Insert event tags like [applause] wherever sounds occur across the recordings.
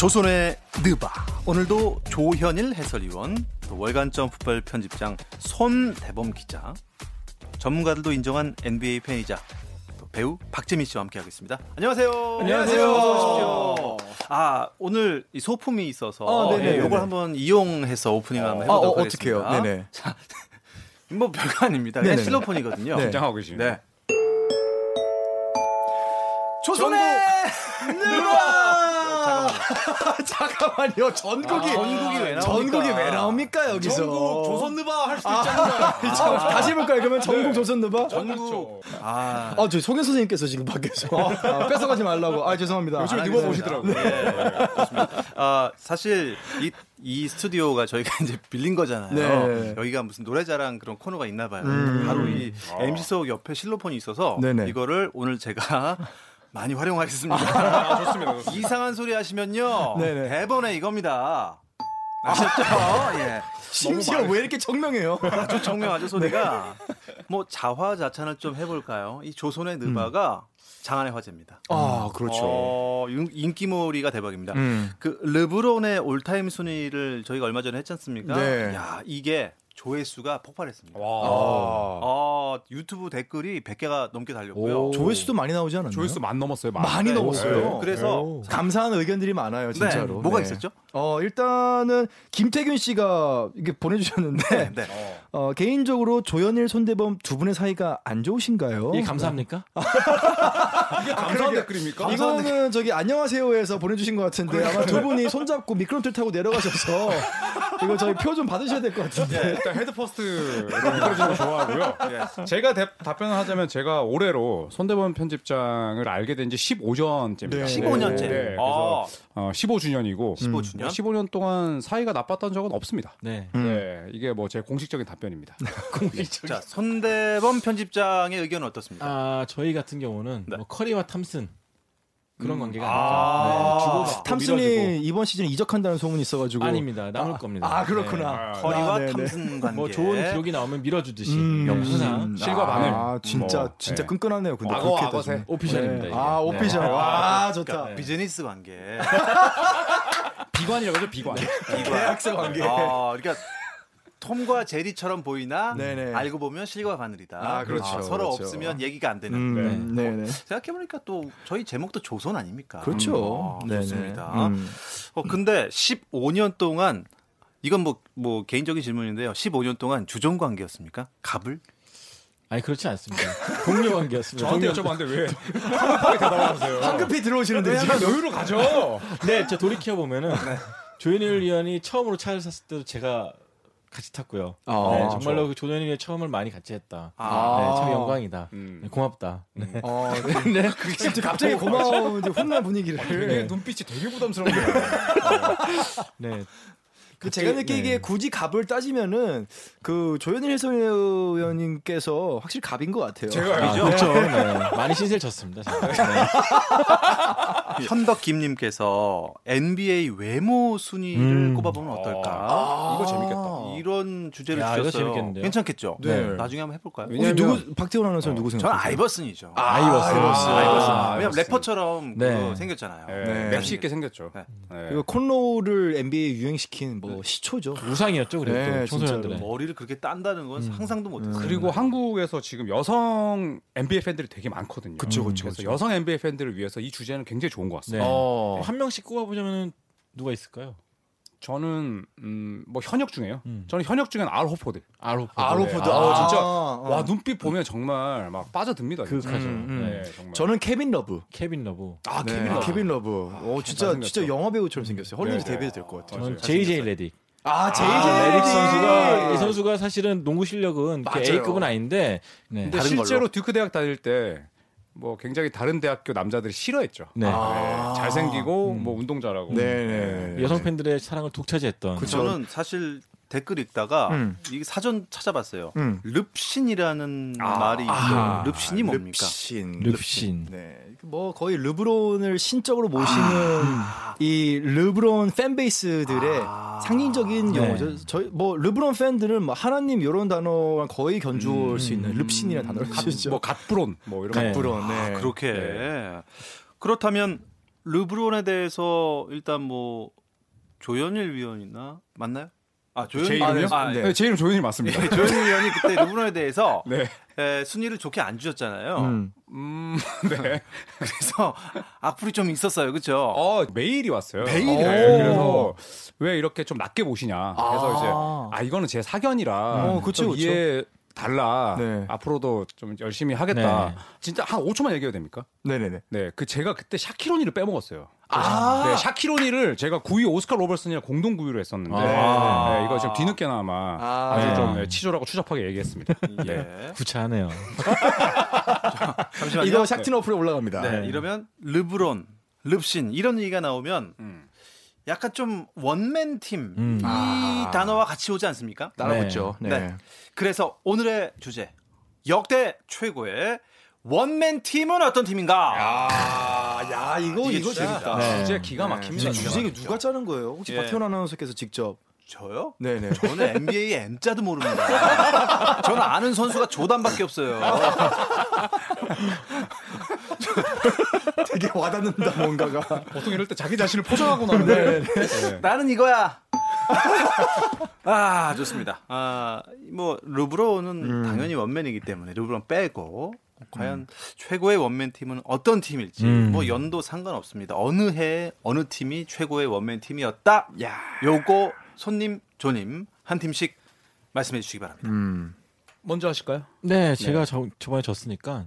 조선의 느바 오늘도 조현일 해설위원 또 월간점 풋발 편집장 손대범 기자 전문가들도 인정한 NBA 팬이자 또 배우 박재민 씨와 함께하겠습니다. 안녕하세요. 안녕하세요. 오십시오. 아 오늘 이 소품이 있어서 아, 네네, 예, 네네. 요걸 한번 이용해서 오프닝을 한번 아, 해보도록 어, 하겠습니다. 네네. [laughs] 자, 뭐 별거 아닙니다. 그냥. 실로폰이거든요. 네. 긴장하고 계시네요. 네. 조선의 잠깐만요. [laughs] 잠깐만요. 전국이 아, 전국이 왜 나옵니까? 전국이 왜 나옵니까 여기서? 전국 조선느바 할 수도 있잖아요. [laughs] 자, 다시 해볼까요? 그러면 전국 조선 느바? 전국. 아, 아, 저 송현 선생님께서 지금 밖에서 아, 뺏어가지 말라고. 아, 죄송합니다. 요즘 아, 누가. 보시더라고요. 네, 좋습니다. 아, 사실 이, 이 스튜디오가 저희가 [laughs] 이제 빌린 거잖아요. 네. 여기가 무슨 노래자랑 그런 코너가 있나 봐요. 음. 바로 이 MC석 옆에 실로폰이 있어서 네네. 이거를 오늘 제가 많이 활용하겠습니다. 아, 좋습니다. 좋습니다. 이상한 소리 하시면요. 네네. 대본에 이겁니다. 아셨죠? 예. 심지어 왜 이렇게 청명해요? 아주 정명하죠 소리가. 뭐 자화자찬을 좀 해볼까요? 이 조선의 느바가 장안의 화제입니다. 아, 그렇죠. 어, 인- 인기몰이가 대박입니다. 음. 그 르브론의 올타임 순위를 저희가 얼마 전에 했지 않습니까? 네. 야 이게 조회수가 폭발했습니다. 와. 어, 유튜브 댓글이 100개가 넘게 달렸고요. 오. 조회수도 많이 나오지 않았나요? 조회수 만 넘었어요. 만. 많이 네. 넘었어요. 그래서 감사한 의견들이 많아요, 진짜로. 네, 뭐가 네. 있었죠? 어, 일단은 김태균 씨가 이게 보내주셨는데 네. 어, 개인적으로 조현일, 손대범 두 분의 사이가 안 좋으신가요? 이게 감사합니까? [laughs] 이게 감사한 댓글입니까? 이거는 저기 안녕하세요에서 보내주신 것 같은데 아마 두 분이 손잡고 미끄럼틀 타고 내려가셔서 [laughs] 이거 저희 표 좀 받으셔야 될 것 같은데. 일단 헤드 이끌어주는 거 좋아하고요. 예. 제가 대- 답변을 하자면 제가 올해로 손대범 편집장을 알게 된 지 15년째입니다. 네. 15년째. 네, 어, 그래서 어, 15주년이고 15주년? 15년 동안 사이가 나빴던 적은 없습니다. 네. 네, 이게 뭐 제 공식적인 답 변입니다. [laughs] 자 손대범 편집장의 의견은 어떻습니까? 아 저희 같은 경우는 네. 뭐 커리와 탐슨 그런 음. 관계가 아. 아닐까. 네, 주고받고 탐슨이 밀어주고. 이번 시즌 이적한다는 소문이 있어가지고. 아닙니다. 남을 겁니다. 아 그렇구나. 네. 커리와 아, 네네. 탐슨 관계. 뭐 좋은 기록이 나오면 밀어주듯이 음, 항상 실과 마늘. 아 진짜 뭐, 진짜 네. 끈끈하네요. 근데 악어, 악어새. 오피셜입니다. 이게. 아 오피셜. 네. 와 좋다. 네. 비즈니스 관계. [laughs] 비관이라고 하죠, 비관. [laughs] 대학생 관계. 아, 그러니까 톰과 제리처럼 보이나 네네. 알고 보면 실과 바늘이다. 아, 그렇죠, 서로 그렇죠. 없으면 얘기가 안 되는. 음, 네네. 생각해보니까 또 저희 제목도 조선 아닙니까? 그렇죠. 음, 아. 좋습니다. 음. 어, 근데 15년 동안 이건 뭐, 뭐 개인적인 질문인데요. 15년 동안 주종 관계였습니까? 갑을? 아니 그렇지 않습니다. 동료 관계였습니다. 저한테 동료- 여쭤봤는데 왜 황급하게 [laughs] 대답하세요? 황급히 들어오시는데 지금. 약간 여유로 가죠. 네, 저 돌이켜 보면은 조현일 위원이 처음으로 차를 샀을 때도 제가 같이 탔고요. 아, 네, 정말로 그 조현일 위의 처음을 많이 같이 했다. 아. 네, 참 영광이다. 음. 네, 고맙다. 네. 어, [laughs] 네. 네. [laughs] 진짜 갑자기 고마운 이제 훈훈한 분위기를. 되게 눈빛이 되게 부담스러운데. 네. 그 제가 느끼기에 굳이 갑을 따지면은 그 조현일 해설위원님께서 확실히 갑인 것 같아요. 제가 아, 알죠. 그렇죠. 네. 많이 신세를 졌습니다. 제가. 네. [laughs] 현덕 김님께서 NBA 외모 순위를 음. 꼽아보면 어떨까? 아, 이거 재밌겠다. 이런 주제를 야, 주셨어요. 재밌겠는데요? 괜찮겠죠? 네. 나중에 한번 해볼까요? 왜- 왜냐면- 누구 박태원 아나운서 누구 저는 생각하세요? 아이버슨이죠. 아 이버슨. 아이버슨. 아, 왜냐면 아이버슨. 래퍼처럼 네. 생겼잖아요. 네. 네. 맵시 있게 생겼죠. 네. 네. 이거 콘로를 NBA에 유행시킨 뭐 시초죠. 우상이었죠, 그래도 네. 진짜로. 머리를 그렇게 딴다는 건 음. 상상도 못했어요. 그리고 한국에서 지금 여성 NBA 팬들이 되게 많거든요. 그쵸, 그쵸, 그래서. 여성 NBA 팬들을 위해서 이 주제는 굉장히 좋은 것 같습니다. 네. 어. 한 명씩 꼽아보자면 누가 있을까요? 저는 음, 뭐 현역 중에요. 음. 저는 현역 중엔 알 호포드. 아로포드. 아로포드. 아, 아, 진짜. 아. 와 눈빛 보면 정말 막 빠져듭니다. 진짜. 그윽하죠. 음, 음. 네, 정말. 저는 케빈 러브. 케빈 러브. 아 네, 케빈 러브. 케빈 러브. 오, 진짜. 진짜 영화 배우처럼 생겼어요. 헐리우드 네, 데뷔해도 네. 될것 같아요. 저는. JJ 레딕. 아, 제이제 아, 레딕 선수가 이 선수가 선수가 사실은 농구 실력은 맞아요. A급은 아닌데 네. 근데 실제로 걸로. 듀크 대학 다닐 때 뭐 굉장히 다른 대학교 남자들이 싫어했죠. 네. 아. 네, 잘생기고 음. 뭐 운동 잘하고. 네, 네. 여성 팬들의 사랑을 독차지했던 그쵸. 저는 사실 댓글 읽다가 음. 이 사전 찾아봤어요. 음. 릅신이라는 아. 말이 있어요. 아, 릅신이 뭡니까? 릅신. 릅신. 네. 뭐 거의 르브론을 신적으로 모시는 이 르브론 팬베이스들의 아. 상징적인 네. 용어죠. 저희 뭐 르브론 팬들은 뭐 하나님 이런 단어랑 거의 견주올 수 있는 릅신이라는 단어를 쓰죠. 뭐 갓브론 뭐 이런 네. 거. 르브론. 네. 그렇게 네. 그렇다면 르브론에 대해서 일단 뭐 조현일 위원이나 맞나요? 아제 조현일 이름이요? 아, 네. 네. 제 이름 조현일 맞습니다. 예, 조현일 위원이 그때 [laughs] 르브론에 대해서 네. 에, 순위를 좋게 안 주셨잖아요. 음. 음, [laughs] 네. [laughs] 그래서 악플이 좀 있었어요, 그렇죠? 어, 메일이 왔어요. 메일이요? 네, 그래서 왜 이렇게 좀 낮게 보시냐. 그래서 아. 이제 아 이거는 제 사견이라 어, 그쵸, 좀 그쵸. 이해 달라. 네. 앞으로도 좀 열심히 하겠다. 네. 진짜 한 5초만 얘기해도 됩니까? 네네네. 네, 그 제가 그때 샤키로니를 빼먹었어요. 아. 네, 샤키로니를 제가 9위 오스카 로버슨이랑 공동 9위로 했었는데 아. 네, 이거 지금 뒤늦게나마 아. 아. 주 네. 좀 네, 치졸하고 추잡하게 얘기했습니다. [laughs] 네. 예. 구차하네요. [laughs] 잠시만요. 이거 샥틴 어플에 올라갑니다. 네, 이러면 르브론, 릅신 이런 얘기가 나오면 음. 약간 좀 원맨 팀이 음. 아. 단어와 같이 오지 않습니까? 따라붙죠. 네. 네. 그래서 오늘의 주제 역대 최고의 원맨 팀은 어떤 팀인가? 아, 야, 이거 이거 재밌다. 네. 주제 기가 막힙니다. 주제 누가 짜는 거예요? 혹시 예. 박태원 아나운서께서 직접? 저요? 네네. 저는 NBA의 M자도 모릅니다. 저는 아는 선수가 조단밖에 없어요. [laughs] [laughs] 되게 와닿는다 뭔가가. 보통 이럴 때 자기 자신을 포장하고 나는데 네. 나는 이거야. [laughs] 아 좋습니다. 아뭐 르브론은 당연히 원맨이기 때문에 르브론 빼고 과연 최고의 원맨 팀은 어떤 팀일지 음. 뭐 연도 상관없습니다. 어느 해 어느 팀이 최고의 원맨 팀이었다. 야. 요거 손님 조님 한 팀씩 말씀해 주시기 바랍니다. 음. 먼저 하실까요? 네, 제가 저, 저번에 졌으니까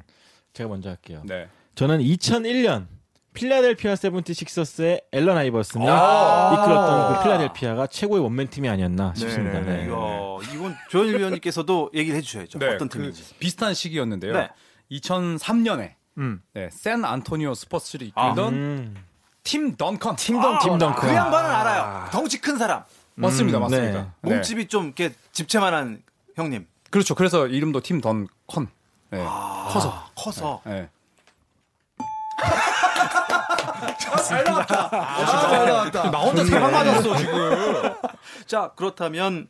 제가 먼저 할게요. 네. 저는 2001년 필라델피아 세븐티식서스의 앨런 아이버슨이 아. 이끌었던 그 필라델피아가 최고의 원맨 팀이 아니었나 싶습니다. 네네네. 네. 이야, 이건 조현일 위원님께서도 [laughs] 얘기를 해주셔야죠. 어떤 그 팀인지. 비슷한 시기였는데요. 네. 2003년에 음. 네, 샌안토니오 스퍼스를 아. 이끌던 음. 팀 던컨. 팀 던- 팀 덩컨. 그 양반은 알아요. 덩치 큰 사람. 맞습니다, 음, 맞습니다. 네. 몸집이 좀 이렇게 집채만한 형님. 그렇죠. 그래서 이름도 팀 던컨. 네. 커서. 커서. 네. 나 혼자 세방 맞았어 지금. [laughs] 자, 그렇다면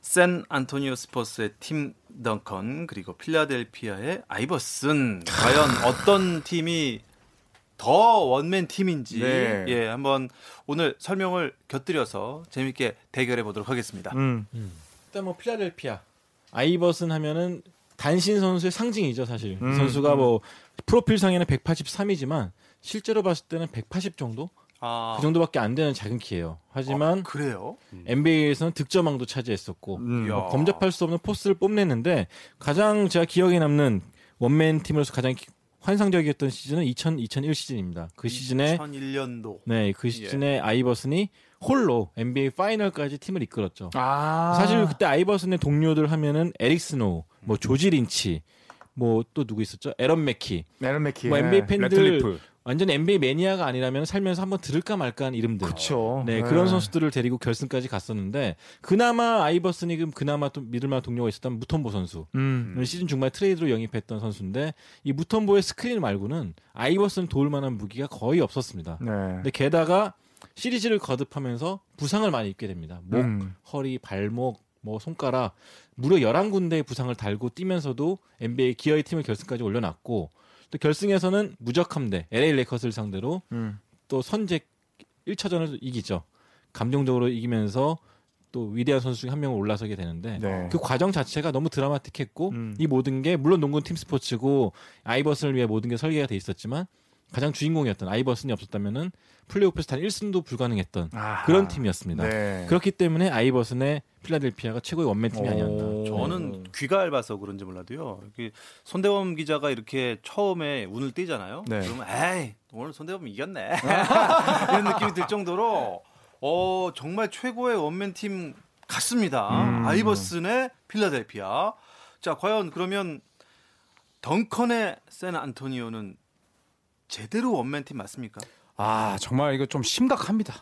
샌 안토니오 스퍼스의 팀 덩컨 그리고 필라델피아의 아이버슨 과연 어떤 팀이 더 원맨 팀인지 네. 예, 한번 오늘 설명을 곁들여서 재밌게 대결해 보도록 하겠습니다. 음. 일단 뭐 필라델피아 아이버슨 하면은 단신 선수의 상징이죠 사실 음, 이 선수가 뭐 프로필상에는 183이지만 실제로 봤을 때는 180 정도 아, 그 정도밖에 안 되는 작은 키예요. 하지만 그래요? NBA에서는 득점왕도 차지했었고 음. 이야. 뭐 범접할 수 없는 포스를 뽐냈는데 가장 제가 기억에 남는 원맨 팀으로서 가장 기- 환상적이었던 시즌은 2000, 2001 시즌입니다. 그 시즌에 2001년도. 네, 그 시즌에 아이버슨이 홀로 NBA 파이널까지 팀을 이끌었죠. 아. 사실 그때 아이버슨의 동료들 하면은 에릭 스노우, 뭐 조지 린치, 뭐 또 누구 있었죠? 에런 맥키. 에런 맥키. 뭐 NBA 팬들 래틀리프. 완전 NBA 매니아가 아니라면 살면서 한번 들을까 말까 한 이름들. 그렇죠. 네, 그런 선수들을 데리고 결승까지 갔었는데 그나마 아이버슨이 그 그나마 또 믿을만한 동료가 있었던 무톰보 선수. 음. 시즌 중반에 트레이드로 영입했던 선수인데 이 무톰보의 스크린 말고는 아이버슨 도울 만한 무기가 거의 없었습니다. 네. 근데 게다가 시리즈를 거듭하면서 부상을 많이 입게 됩니다. 목, 음. 허리, 발목, 뭐 손가락 무려 11군데의 부상을 달고 뛰면서도 NBA 기어이 팀을 결승까지 올려놨고 또 결승에서는 무적함대 LA 레이커스를 상대로 음. 또 선제 1차전을 이기죠. 감동적으로 이기면서 또 위대한 선수 중에 한 명을 올라서게 되는데 네. 그 과정 자체가 너무 드라마틱했고 음. 이 모든 게 물론 농구는 팀 스포츠고 아이버슨을 위해 모든 게 설계가 돼 있었지만 가장 주인공이었던 아이버슨이 없었다면은 플레이오프에서 단 1승도 불가능했던 아하. 그런 팀이었습니다. 네. 그렇기 때문에 아이버슨의 필라델피아가 최고의 원맨 팀이 아니었나. 오. 저는 귀가 얇아서 그런지 몰라도요. 이렇게 손대범 기자가 이렇게 처음에 운을 띄잖아요. 네. 그러면 에이 오늘 손대범 이겼네 [laughs] 이런 느낌이 들 정도로 어 정말 최고의 원맨 팀 같습니다. 음. 아이버슨의 필라델피아. 자 과연 그러면 덩컨의 샌 안토니오는 제대로 원맨 팀 맞습니까? 아 정말 이거 좀 심각합니다.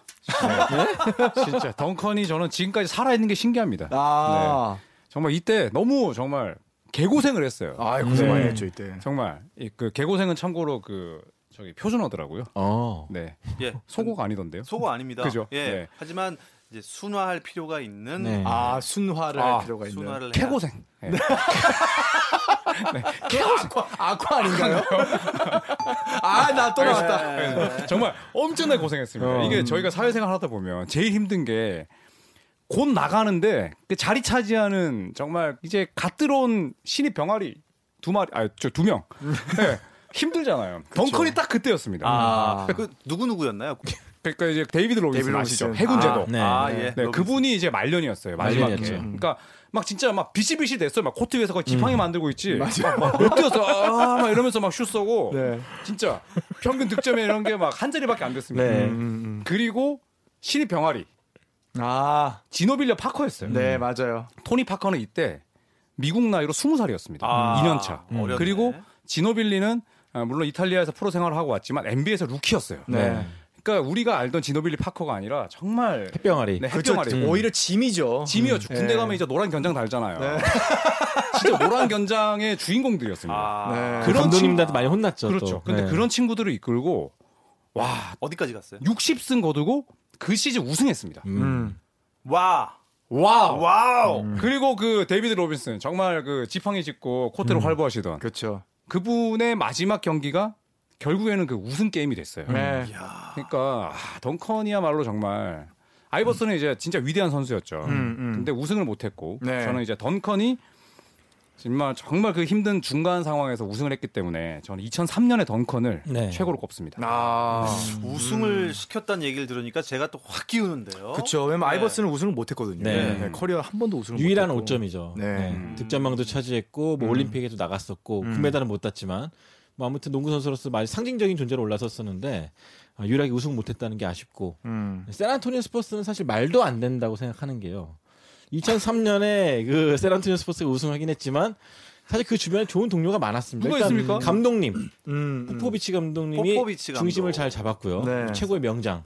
네? 진짜 덩컨이 저는 지금까지 살아 있는 게 신기합니다. 아. 정말 이때 너무 정말 개고생을 했어요. 아, 고생 네. 많이 했죠, 이때. 정말 이 그 개고생은 참고로 그 저기 표준어더라고요. 어. 네 예, 소고가 아니던데요. 소고 아닙니다. 그죠? 예. 네. 하지만 이제 순화할 필요가 있는 네. 아, 순화를 아, 할 필요가 있는. 순화를 해야 개고생. 네. [laughs] 아쿠아, 아쿠아 아닌가요? [laughs] 아, 나 또 나왔다. 네. 정말 엄청나게 고생했습니다. 어. 이게 저희가 사회생활 하다 보면 제일 힘든 게 곧 나가는데 그 자리 차지하는 정말 이제 갓 들어온 신입 병아리 두 마리, 아, 저 두 명. [laughs] 네. 힘들잖아요. 덩컨이 딱 그때였습니다. 아, 그 누구 누구였나요? 그러니까 이제 데이비드 로빈슨 아시죠? 로빈슨. 해군 제독. 아, 네. 아, 네. 예. 네, 그분이 이제 말년이었어요. 마지막에. 말년이었죠. 그러니까 막 진짜 막 비실비실 됐어요. 막 코트 위에서 거의 지팡이만 들고 있지. 맞아요. 못 뛰어서 아, 막 이러면서 막 슛 쏘고. 네. 진짜 평균 득점에 이런 게 막 한 자리밖에 안 됐습니다. 네. 음, 그리고 신입 병아리 아, 지노빌리 파커였어요. 네, 맞아요. 토니 파커는 이때 미국 나이로 20살이었습니다. 아, 2년 차. 그리고 지노빌리는 아, 물론 이탈리아에서 프로 생활을 하고 왔지만 NBA에서 루키였어요. 네. 그러니까 우리가 알던 지노빌리 파커가 아니라 정말 햇병아리. 네, 그렇죠. 햇병아리. 오히려 짐이죠. 짐이었죠. 음. 군대 네. 가면 이제 노란 견장 달잖아요. [laughs] 진짜 노란 견장의 주인공들이었습니다. 아, 네. 그런 감독님들한테 많이 혼났죠. 그렇죠. 또. 근데 네. 그런 친구들을 이끌고 와 어디까지 갔어요? 60승 거두고 그 시즌 우승했습니다. 음. 와, wow. wow. 그리고 그 데이비드 로빈슨 정말 그 지팡이 짚고 코트를 활보하시던 그렇죠. 그분의 마지막 경기가 결국에는 그 우승 게임이 됐어요. 네. 그러니까 아, 덩컨이야말로 정말 아이버슨은 이제 진짜 위대한 선수였죠. 음, 음. 근데 우승을 못했고 네. 저는 이제 던컨이 정말 정말 그 힘든 중간 상황에서 우승을 했기 때문에 저는 2003년에 던컨을 네. 최고로 꼽습니다. 아, 우승을 시켰다는 얘기를 들으니까 제가 또확 기우는데요. 그렇죠. 왜냐면 네. 아이버스는 우승을 못했거든요. 네. 네, 커리어 한 번도 우승을 유일한 못했고. 오점이죠. 네. 네. 득점왕도 차지했고 뭐 음. 올림픽에도 나갔었고 음. 금메달은 못 땄지만 뭐 아무튼 농구 선수로서 많이 상징적인 존재로 올라섰었는데 아, 유일하게 우승 못했다는 게 아쉽고 음. 샌안토니오 스퍼스는 사실 말도 안 된다고 생각하는 게요. 2003년에 그 샌안토니오 스퍼스가 우승하긴 했지만 사실 그 주변에 좋은 동료가 많았습니다. 누가 있습니까? 감독님 음, 음. 포포비치 감독님이 포포비치 감독. 중심을 잘 잡았고요. 네. 최고의 명장.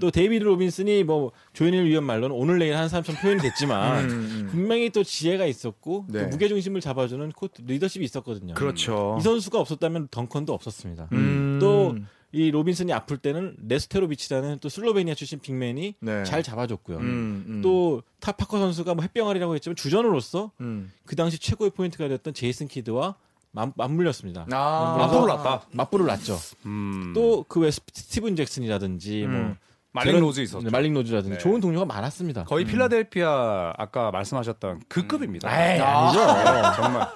또 데이비드 로빈슨이 뭐 조현일 위원 말로는 오늘 내일 하는 사람처럼 표현이 됐지만 음, 음. 분명히 또 지혜가 있었고 네. 또 무게 중심을 잡아주는 코트 리더십이 있었거든요. 그렇죠. 이 선수가 없었다면 덩컨도 없었습니다. 음. 또 이 로빈슨이 아플 때는 네스테로비치라는 또 슬로베니아 출신 big man이 네. 잘 잡아줬고요. 음, 음. 또 파커 선수가 뭐 햇병아리라고 했지만 주전으로서 음. 그 당시 최고의 포인트가 됐던 제이슨 키드와 맞, 맞물렸습니다. 아, 맞불을 놨다. 맞불을 놨죠. 음. 또 그 외 스티븐 잭슨이라든지 음. 뭐 제런- 로즈 있었죠. 네, 말릭 로즈라든지 네. 좋은 동료가 많았습니다. 거의 필라델피아 아까 말씀하셨던 그 급입니다. 에이, 아니죠. 정말.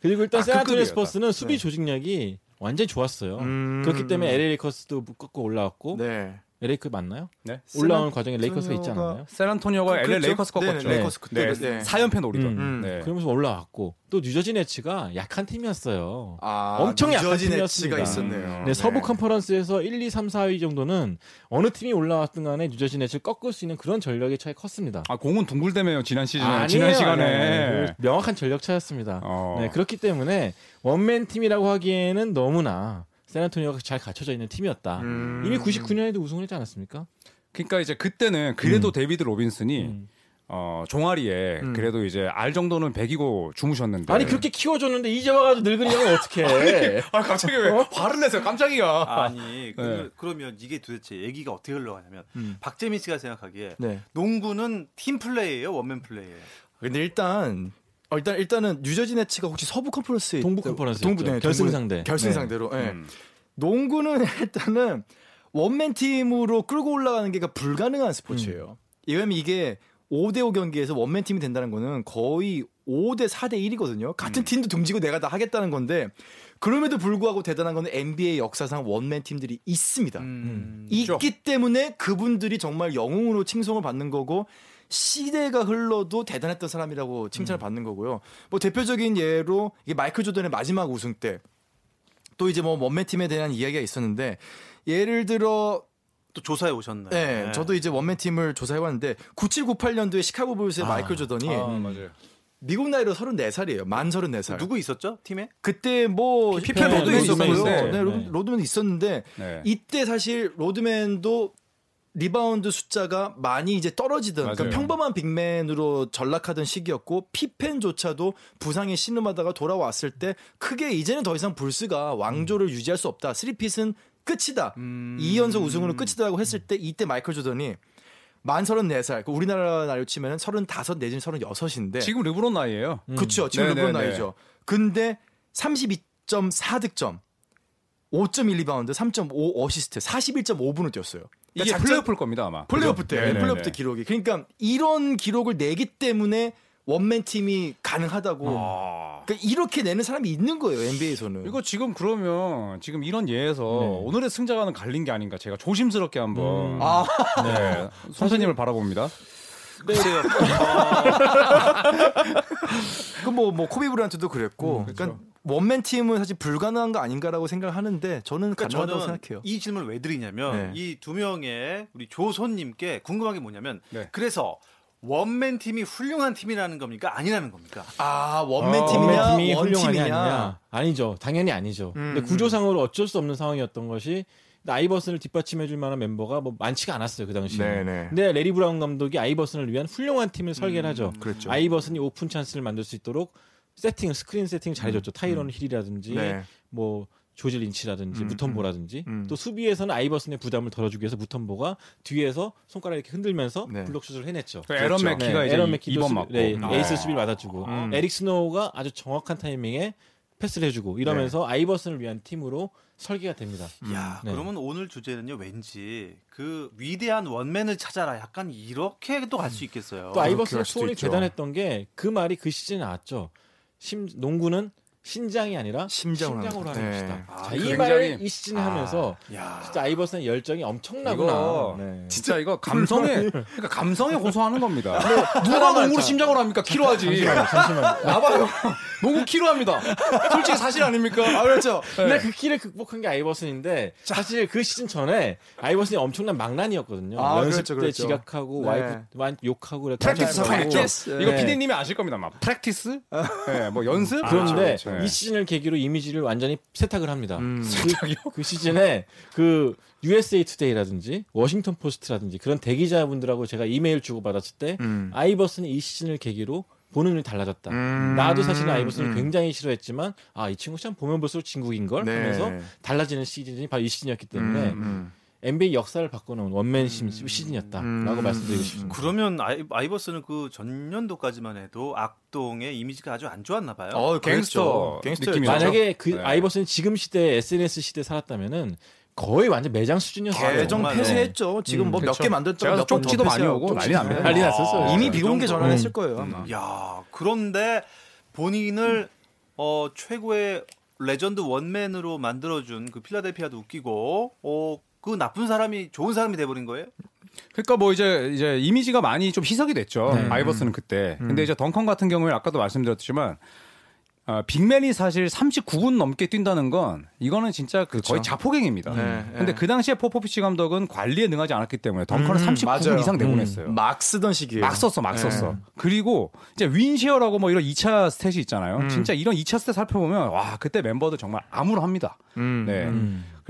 그리고 일단 아, 샌안토니 급급이었다. 스퍼스는 수비 조직력이 완전히 좋았어요. 음. 그렇기 때문에 LA 레이커스도 꺾고 올라왔고 네. LA 그 맞나요? 네. 올라오는 과정에 레이커스가 있지 않았나요? 샌안토니오가 LA 그렇죠. 레이커스 꺾었죠. 레이커스 그때 네. 4연패 노리던. 음. 네. 그러면서 올라왔고 또 뉴저지 네츠가 약한 팀이었어요. 아, 엄청 약한 뉴저지 팀이었습니다. 네츠가 있었네요. 네, 서부 컨퍼런스에서 1, 2, 3, 4위 정도는 어느 팀이 올라왔든 간에 뉴저지 네츠를 꺾을 수 있는 그런 전력의 차이 컸습니다. 아 공은 둥글대매요 지난 시즌에 아니에요, 지난 시간에 아니에요. 그 명확한 전력 차였습니다. 어. 네, 그렇기 때문에 원맨 팀이라고 하기에는 너무나 샌안토니오가 잘 갖춰져 있는 팀이었다. 음. 이미 99년에도 우승을 했지 않았습니까? 그러니까 이제 그때는 그래도 음. 데이비드 로빈슨이 음. 어 종아리에 음. 그래도 이제 알 정도는 베이고 주무셨는데 아니 그렇게 키워줬는데 이제 와가지고 늙은 이 형은 어떡해? [laughs] 아 갑자기 왜 화를 내세요 깜짝이야 아니 그, 네. 그러면 이게 도대체 얘기가 어떻게 흘러가냐면 음. 박재민 씨가 생각하기에 네. 농구는 팀 플레이예요, 원맨 플레이예요. 근데 일단 어, 일단 일단은 뉴저지 네츠가 혹시 서부 컨퍼런스에 동부 있- 컨퍼런스였죠. 동부 네, 결승 동부- 상대. 결승 네. 상대로. 예. 음. 농구는 [laughs] 일단은 원맨 팀으로 끌고 올라가는 게 불가능한 스포츠예요. 왜냐면 이게 5대5 경기에서 원맨 팀이 된다는 거는 거의 5대 4대 1이거든요. 같은 팀도 등지고 내가 다 하겠다는 건데 그럼에도 불구하고 대단한 거는 NBA 역사상 원맨 팀들이 있습니다. 음. 있기 때문에 그분들이 정말 영웅으로 칭송을 받는 거고 시대가 흘러도 대단했던 사람이라고 칭찬을 받는 거고요. 뭐 대표적인 예로 이게 마이클 조던의 마지막 우승 때 또 이제 뭐 원맨 팀에 대한 이야기가 있었는데 예를 들어 또 조사해 오셨나요? 네, 저도 이제 원맨 팀을 조사해 봤는데 9798년도에 시카고 불스의 아. 마이클 조던이 아, 맞아요 미국 나이로 34살이에요. 만 34살. 누구 있었죠 팀에? 그때 뭐 피펜, 피펜도 로드맨 있었고요. 네, 로- 네. 로드맨 있었는데 네. 이때 사실 로드맨도 리바운드 숫자가 많이 이제 떨어지던 그러니까. 평범한 big man으로 전락하던 시기였고 피펜조차도 부상에 신음하다가 돌아왔을 때 크게 이제는 더 이상 불스가 왕조를 유지할 수 없다. three-peat은 끝이다. 음. 2연속 우승으로 끝이다라고 했을 때 이때 마이클 조던이 만 34살, 그 우리나라 나이로 치면 35 내지는 36인데 지금 르브론 나이예요 그쵸 지금 네, 르브론 네, 네. 나이죠. 근데 32.4 득점, 5.1 리바운드, 3.5 어시스트, 41.5분을 뛰었어요. 이게 그러니까 플레이오프일 겁니다 아마. 플레이오프? 때 네네네. 플레이오프 때 기록이. 그러니까 이런 기록을 내기 때문에 원맨 팀이 가능하다고. 아. 그러니까 이렇게 내는 사람이 있는 거예요 NBA에서는. 이거 지금 그러면 지금 이런 예에서 네. 오늘의 승자가는 갈린 게 아닌가 제가 조심스럽게 한번 음. 아, 네. [laughs] 선생님을 바라봅니다. 글쎄요. [laughs] 그뭐 뭐 코비 브라이언트도 그랬고. 음, 그러니까 원맨 팀은 사실 불가능한 거 아닌가라고 생각하는데 저는 그러니까 가능하다고 생각해요. 이 질문을 왜 드리냐면 네. 이두 명의 우리 조손님께 궁금한 게 뭐냐면 네. 그래서 원맨 팀이 훌륭한 팀이라는 겁니까 아니라는 겁니까? 아 원맨 어, 팀이냐 원맨 팀이 훌륭하냐. 아니냐 아니죠 당연히 아니죠 음, 근데 구조상으로 어쩔 수 없는 상황이었던 것이 아이버슨을 뒷받침해줄 만한 멤버가 뭐 많지가 않았어요 그 당시에 네네. 근데 래리 브라운 감독이 아이버슨을 위한 훌륭한 팀을 설계를 하죠 그렇죠. 아이버슨이 오픈 찬스를 만들 수 있도록 세팅 스크린 세팅 잘해줬죠 타이런 힐이라든지 네. 뭐 조지 린치라든지 음, 무톰보라든지 음. 또 수비에서는 아이버슨의 부담을 덜어주기 위해서 무톰보가 뒤에서 손가락 이렇게 흔들면서 네. 블록 슛을 해냈죠. 그 에런 맥키가 이제 에런 이- 맥키도 이번 수비- 맞고. 네, 아. 에이스 수비를 맡아주고 음. 에릭 스노우가 아주 정확한 타이밍에 패스를 해주고 이러면서 아이버슨을 위한 팀으로 설계가 됩니다. 야, 네. 그러면 오늘 주제는요. 왠지 그 위대한 원맨을 찾아라. 약간 이렇게도 갈수 있겠어요. 또 아이버슨의 소원이. 대단했던 게 그 말이 그 시즌에 나왔죠. 심, 농구는 신장이 아니라 심장으로 심장으로, 하는. 것이다. 네. 아, 이 말을 이 시즌에 하면서 야, 진짜 아이버슨의 열정이 엄청나구나. 네. 진짜 이거 감성에 그러니까 감성에 호소하는 겁니다. 누가 사람만 농구를 자- 심장으로 합니까? 키로 하지. 잠시만요. 잠시만요. 나봐요. 농구 키로 합니다. 솔직히 사실 아닙니까? 아 그렇죠. 근데 그 키를 극복한 게 아이버슨인데 사실 그 시즌 전에 아이버슨이 엄청난 망나니였거든요. 아, 연습 그렇죠, 때 그렇죠. 지각하고 네. 와이프 완 욕하고 practice. practice. 이거 네. 피디님이 아실 겁니다. 막 practice, 네, 뭐 연습. 그런데 그렇죠, 그렇죠. 이 시즌을 계기로 이미지를 완전히 세탁을 합니다. 음. 그, [laughs] 그 시즌에 그 USA 투데이라든지 워싱턴 포스트라든지 그런 대기자분들하고 제가 이메일 주고 받았을 때 음. 아이버슨이 이 시즌을 계기로 보는 눈이 달라졌다. 음. 나도 사실 아이버슨을 음. 굉장히 싫어했지만 아 이 친구 참 보면 볼수록 진국인 걸 네. 하면서 달라지는 시즌이 바로 이 시즌이었기 때문에 음. NBA 역사를 바꿔놓은 원맨 시- 시즌이었다라고 음. 말씀드리고 싶습니다. 그러면 아이, 아이버스는 그 전년도까지만 해도 악동의 이미지가 아주 안 좋았나 봐요. 어, 갱스터 갱스터 느낌이었죠. 만약에 그 네. 아이버슨이 지금 시대 SNS 시대 에 살았다면은 거의 완전 매장 수준이었어요. 계정 정말, 폐쇄했죠. 지금 음, 뭐몇 그렇죠. 개 만들었다가 제가 몇번 쪽지도 많이 오고 난리 납니다. 난리 났었어요. 아, 이미 그 비공개. 전환했을 거예요. 아마. 야, 그런데 본인을 어, 최고의 legend one man으로 만들어준 그 필라델피아도 웃기고, 어, 그 나쁜 사람이 좋은 사람이 돼버린 거예요? 그러니까 뭐 이제 이제 이미지가 많이 좀 희석이 됐죠. 네. 아이버슨은 그때. 근데 이제 덩컨 같은 경우에 아까도 말씀드렸지만 어, big man이 사실 39분 넘게 뛴다는 건 이거는 진짜 그 거의 자폭행입니다. 네, 근데 네. 그 당시에 포포비치 감독은 관리에 능하지 않았기 때문에 덩컨을 음, 39분 맞아요. 이상 내보냈어요. 막 쓰던 시기에. 막 썼어, 막 네. 썼어. 그리고 이제 win share라고 뭐 이런 2차 stat이 있잖아요. 음. 진짜 이런 2차 stat 살펴보면 와 그때 멤버들 정말 암울합니다. 음. 네.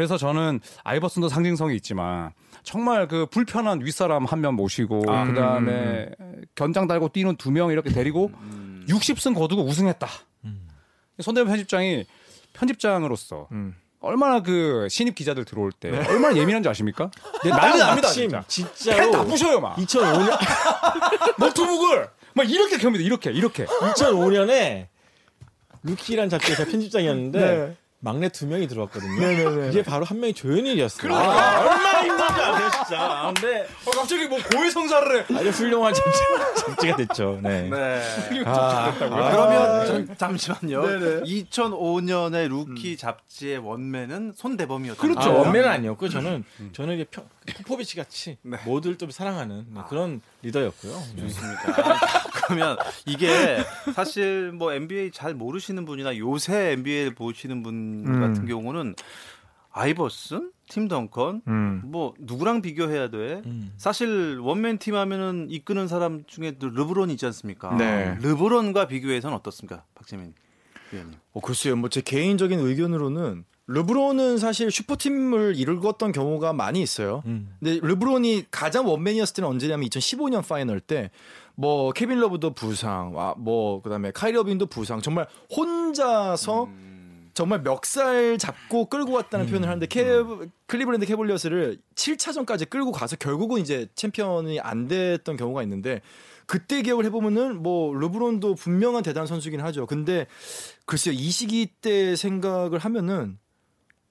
음. 그래서 저는 아이버슨도 상징성이 있지만 정말 그 불편한 윗사람 한 명 모시고 아, 그 다음에 견장 달고 뛰는 두 명 이렇게 데리고 음. 60승 거두고 우승했다. 음. 손대범 편집장이 편집장으로서 음. 얼마나 그 신입 기자들 들어올 때 얼마나 예민한지 아십니까? 근데 [laughs] 난리 딱 납니다, 진짜. 진짜로 펜 다 부셔요 막 2005년 [laughs] 노트북을 막 이렇게 켭니다 이렇게 이렇게 2005년에 루키란 잡지에서 편집장이었는데 네. 막내 두 명이 들어왔거든요. 네네네. 그게 바로 한 명이 조현일이었어요. 아, 얼마나 힘든지 아세요, 진짜. 근데 어, 갑자기 뭐 고해성사를 해 아주 훌륭한 잡지, 잡지가 됐죠. 네. 네. 아, 그러면 잠, 잠시만요. 네네. 2005년의 루키 잡지의 one man은 손대범이었다. 그렇죠. 아, one man은 아니었고 저는 저는 이게 평, 포포비치 같이 네. 모두를 좀 사랑하는 네, 그런 리더였고요. 네. 좋습니다. 그러면 이게 사실 뭐 NBA 잘 모르시는 분이나 요새 NBA를 보시는 분 음. 같은 경우는 아이버슨, 팀 덩컨 음. 뭐 누구랑 비교해야 돼? 음. 사실 one man team 하면은 이끄는 사람 중에 또 르브론이 있지 않습니까? 네. 르브론과 비교해서는 어떻습니까, 박재민 위원님? 어, 글쎄요. 뭐 제 개인적인 의견으로는 르브론은 사실 super team을 이끌었던 경우가 많이 있어요. 음. 근데 르브론이 가장 one man이었을 때는 언제냐면 2015년 final 때 뭐 케빈 러브도 부상, 와, 뭐 그다음에 카이리 어빙도 부상. 정말 혼자서 음. 정말 멱살 잡고 끌고 왔다는 표현을 하는데 캐, 클리브랜드 캐벌리어스를 7차전까지 끌고 가서 결국은 이제 챔피언이 안 됐던 경우가 있는데 그때 기억을 해보면은 뭐 르브론도 분명한 대단한 선수긴 하죠. 근데 글쎄요 이 시기 때 생각을 하면은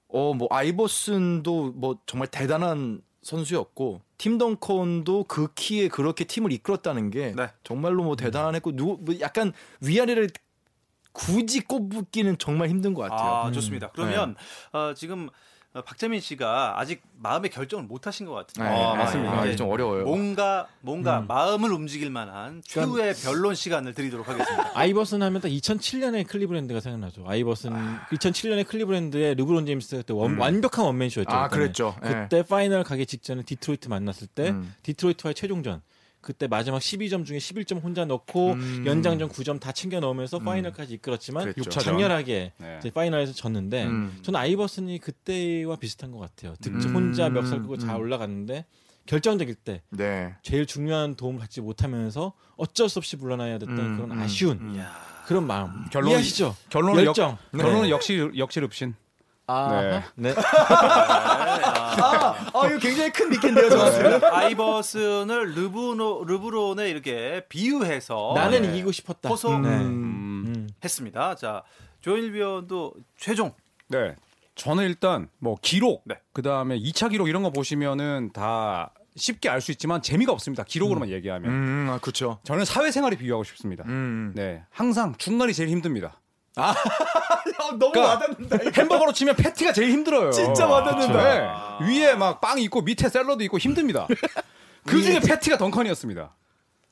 어 뭐 아이버슨도 뭐 정말 대단한 선수였고 팀 덩컨도 그 키에 그렇게 팀을 이끌었다는 게 네. 정말로 뭐 대단했고 누구 뭐 약간 위아래를 굳이 꼽기는 정말 힘든 것 같아요. 아, 좋습니다. 그러면 어, 지금 어, 박재민 씨가 아직 마음의 결정을 못 하신 것. 네, 아, 네. 맞습니다. 아, 좀 어려워요. 뭔가 뭔가 마음을 움직일 만한 최후의 변론 시간을 드리도록 하겠습니다. [laughs] 아이버슨 하면 딱 2007년에 클리브랜드가 생각나죠. 아이버슨 2007년에 클리브랜드의 르브론 제임스 그때 원- 완벽한 원맨쇼였죠. 아. 그랬죠. 예. 그때 final 가기 직전에 디트로이트 만났을 때 음. 디트로이트와의 최종전. 그때 마지막 12점 중에 11점 혼자 넣고 음. 연장전 9점 다 챙겨 넣으면서 파이널까지 이끌었지만. 장렬하게 네. 파이널에서 졌는데 음. 저는 아이버슨이 그때와 비슷한 것 같아요. 득점 음. 혼자 멱살 끄고 잘 음. 올라갔는데 결정적일 때 네. 제일 중요한 도움을 받지 못하면서 어쩔 수 없이 물러나야 됐던 음, 그런 음, 아쉬운. 그런 마음. 결론은- 이해하시죠? 결론은 열정. 역, 결론은 역시 역시 릅신. 아, 네. 아, 아 이거 굉장히 큰 미끼인데요, 저한테. 아이버슨을 르브로, 르브론에 이렇게 비유해서 나는 네, 이기고 싶었다. 호소 네. 음. 음. 했습니다. 자, 조일 위원도 최종 네. 저는 일단 뭐 기록, 네. 그 다음에 2차 기록 이런 거 보시면은 다 쉽게 알 수 있지만 재미가 없습니다. 기록으로만 얘기하면. 음, 아, 그렇죠. 저는 사회생활에 비유하고 싶습니다. 음. 네. 항상 중간이 제일 힘듭니다. 아, [laughs] 너무 그러니까 와닿는다. 이거. 햄버거로 치면 패티가 제일 힘들어요. 진짜 와닿는다. 네. 위에 막 빵 있고 밑에 샐러드 있고 힘듭니다. 그 중에 패티가 덩컨이었습니다.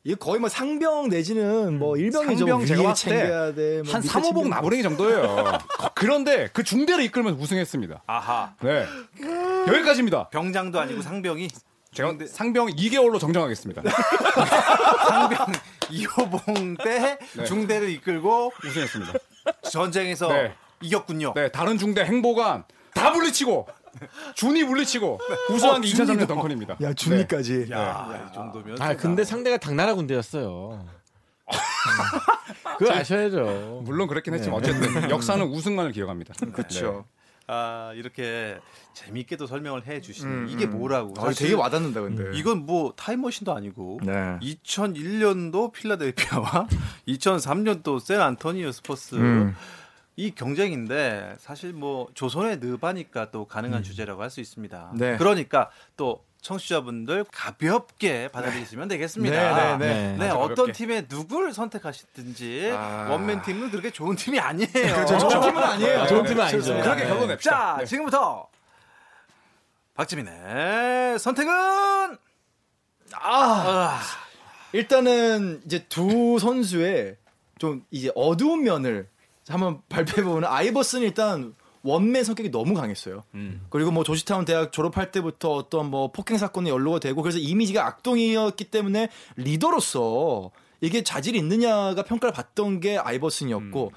이거 거의 뭐 상병 내지는 뭐 일병이죠. 상병 제가 위에 봤을 때 챙겨야 돼. 뭐한 밑에 3호봉 챙기고. 나부랭이 정도예요. [laughs] 그런데 그 중대를 이끌면 우승했습니다. 아하 네. 여기까지입니다. 병장도 아니고 상병이 제가 상병 2개월로 정정하겠습니다. [laughs] 상병 이호봉 때 네. 중대를 이끌고 우승했습니다. 전쟁에서 네. 이겼군요. 네, 다른 중대 행보관 다 물리치고 준이 물리치고 우승한 게 2003년 덩컨입니다. 야, 중위까지. 야, 이 정도면 아 근데 상대가 당나라 군대였어요. [laughs] 그거 아셔야죠. 물론 그렇긴 했지만 어쨌든 [laughs] 역사는 우승만을 기억합니다. 그렇죠. 아, 이렇게 재미있게도 설명을 해 주시는 음, 이게 음. 뭐라고. 아, 되게 와닿는다 근데. 이건 뭐 타임머신도 아니고 네. 2001년도 필라델피아와 [laughs] 2003년도 샌 안토니오 스퍼스 음. 이 경쟁인데 사실 뭐 조선의 느바니까 또 가능한 주제라고 할 수 있습니다. 네. 그러니까 또 청취자분들 가볍게 받아들이시면 되겠습니다. 네, 네, 네. 네, 어떤. 팀에 누굴 선택하시든지 아. 원맨 팀은 그렇게 좋은 팀이 아니에요. [laughs] 그렇죠. 좋은 팀은 아니에요. 아, 좋은 팀은 아니죠. 그렇게 네. 결론냅시다. 자, 지금부터 박지민의 선택은 아, 일단은 이제 두 선수의 좀 이제 어두운 면을 한번 발표해 보면 아이버슨이 일단 one man 성격이 너무 강했어요. 그리고 뭐 조지타운 대학 졸업할 때부터 어떤 뭐 폭행 사건에 연루가 되고 그래서 이미지가 악동이었기 때문에 리더로서 이게 자질이 있느냐가 평가를 받던 게 아이버슨이었고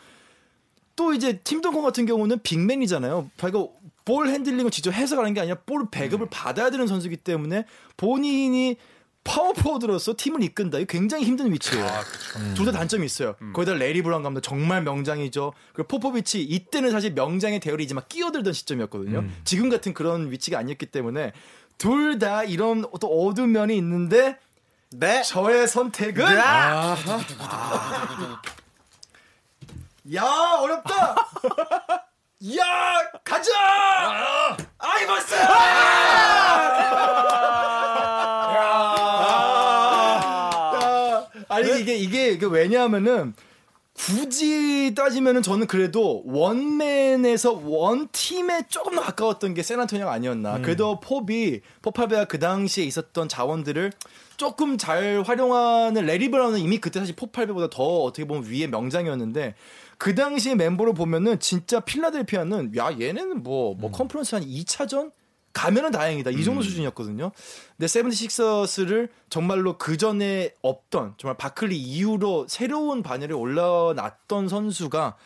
또 이제 팀 덩컨 같은 경우는 big man이잖아요. 그러니까 ball handling을 직접 해서 하는 게 아니라 볼 배급을 받아야 되는 선수이기 때문에 본인이 파워포워드로서 팀을 이끈다. 이거 굉장히 힘든 위치예요. 둘다 단점이 있어요. 거기다 래리 브라운 감독 정말 명장이죠. 그리고 포포비치 이때는 사실 명장의 대열에 이제 막 끼어들던 시점이었거든요. 지금 같은 그런 위치가 아니었기 때문에 둘 다 이런 또 어두운 면이 있는데 네. 저의 선택은 아. [laughs] 야 어렵다. [laughs] 야 가자. 아이버스. 아니 이게 이게 이게 왜냐하면은 굳이 따지면은 저는 그래도 원맨에서 원 팀에 조금 더 가까웠던 게 샌안토니오가 아니었나. 그래도 pop이 포팔베가 그 당시에 있었던 자원들을 조금 잘 활용하는 레리 브라운은 이미 그때 사실 포팔베보다 더 어떻게 보면 위에 명장이었는데 그 당시에 멤버를 보면은 진짜 필라델피아는 야 얘네는 뭐뭐 컨퍼런스 한 2차전 가면은 다행이다 이 정도 수준이었거든요. 근데 세븐티식서스를 정말로 그 전에 없던 정말 바클리 이후로 새로운 반열에 올라놨던 선수가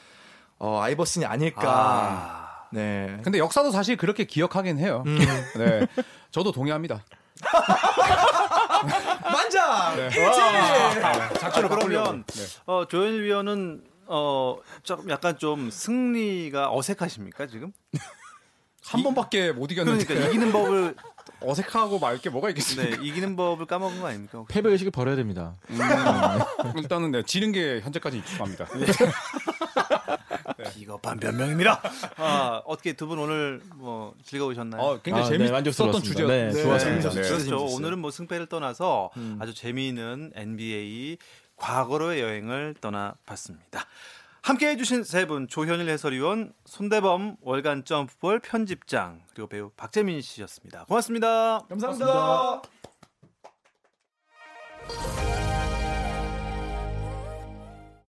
어, 아이버슨이 아닐까. 아. 네. 근데 역사도 사실 그렇게 기억하긴 해요. [laughs] 네. 저도 동의합니다. [laughs] 만장. 자, 그러면 어, 조현 위원은 어, 조금 약간 좀 승리가 어색하십니까 지금? 한 번밖에 못 이겼는데 그러니까 이기는 법을 [laughs] 어색하고 말게 뭐가 있겠습니까? 네, 이기는 법을 까먹은 거 아닙니까? 혹시? 패배 의식을 버려야 됩니다. 일단은 네, 지는 게 현재까지 익숙합니다. [laughs] 비겁한 변명입니다. 아, 어떻게 두 분 오늘 뭐 즐거우셨나요? 어, 굉장히 아, 네, 재밌었던 만족스러웠습니다. 주제였 네, 네, 좋았습니다. 재밌었어요. 그렇죠. 오늘은 뭐 승패를 떠나서 음. 아주 재미있는 NBA 과거로의 여행을 떠나봤습니다. 함께 해주신 세 분 조현일 해설위원, 손대범 월간 점프볼 편집장 그리고 배우 박재민 씨였습니다. 고맙습니다. 감사합니다. 고맙습니다.